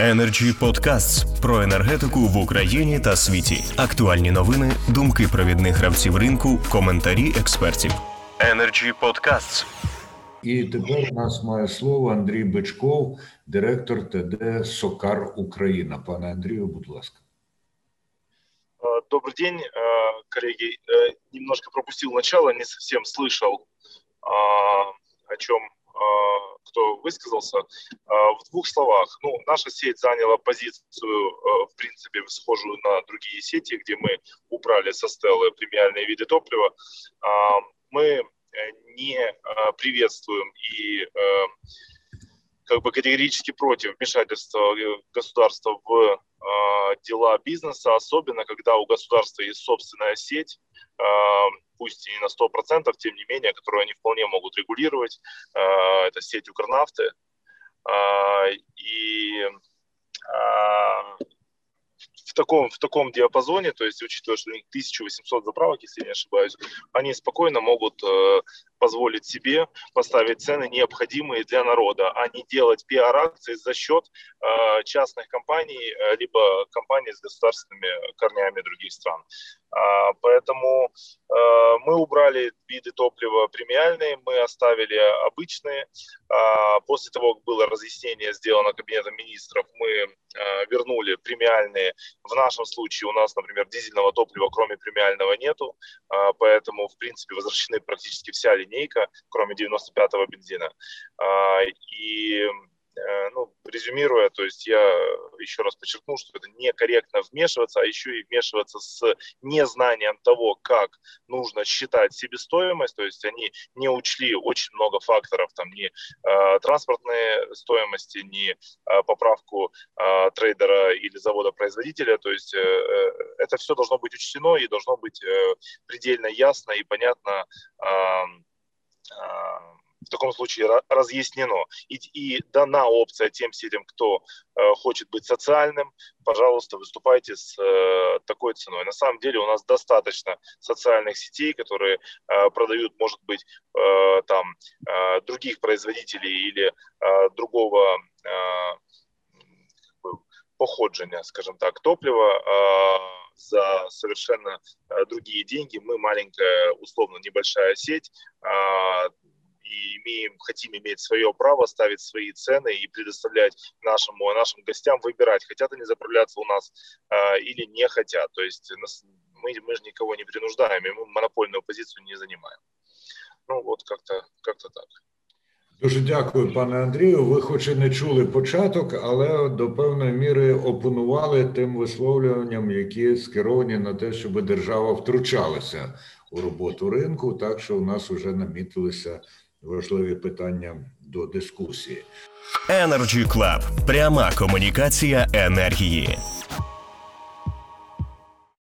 Energy Podcasts про енергетику в Україні та світі. Актуальні новини, думки провідних гравців ринку, коментарі експертів. Energy Podcasts. І тепер у нас має слово Андрій Бичков, директор ТД Сокар Україна. Пане Андрію, будь ласка. Добрый день, э, коллеги. Э, немножко пропустил начало, не совсем слышал, о чем Кто высказался. В двух словах, ну, наша сеть заняла позицию, в принципе, схожую на другие сети, где мы убрали со стелы премиальные виды топлива. Мы не приветствуем и как бы категорически против вмешательства государства в э, дела бизнеса, особенно когда у государства есть собственная сеть, э, пусть и не на 100%, тем не менее, которую они вполне могут регулировать. Э, это сеть Укрнафты. Э, и э, таком, в таком диапазоне, то есть учитывая, что у них 1800 заправок, если я не ошибаюсь, они спокойно могут э, позволить себе поставить цены необходимые для народа, а не делать пиар-акции за счет э, частных компаний, э, либо компаний с государственными корнями других стран. Э, поэтому э, мы убрали виды топлива премиальные, мы оставили обычные. Э, после того, как было разъяснение сделано Кабинетом министров, мы э, вернули премиальные в нашем случае у нас, например, дизельного топлива, кроме премиального, нету, а, поэтому, в принципе, возвращены практически вся линейка, кроме 95-го бензина. А, и ну, резюмируя, то есть я еще раз подчеркну, что это некорректно вмешиваться, а еще и вмешиваться с незнанием того, как нужно считать себестоимость, то есть они не учли очень много факторов, там ни э, транспортные стоимости, ни э, поправку э, трейдера или завода-производителя, то есть э, э, это все должно быть учтено и должно быть э, предельно ясно и понятно э, э, в таком случае разъяснено. И, и дана опция тем сетям, кто э, хочет быть социальным, пожалуйста, выступайте с э, такой ценой. На самом деле у нас достаточно социальных сетей, которые э, продают, может быть, э, там э, других производителей или э, другого э, походження, скажем так, топлива э, за совершенно э, другие деньги. Мы маленькая, условно, небольшая сеть, э, и имеем, хотим иметь свое право ставить свои цены и предоставлять нашему, нашим гостям выбирать, хотят они заправляться у нас э, или не хотят. То есть нас, мы, мы же никого не принуждаем, и мы монопольную позицию не занимаем. Ну вот как-то как так. Дуже дякую, пане Андрію. Ви, хоч і не чули початок, але до певної міри опонували тим висловлюванням, які скеровані на те, щоб держава втручалася у роботу ринку, так що у нас вже намітилися важливі питання до дискусії. Energy Club. пряма комунікація енергії.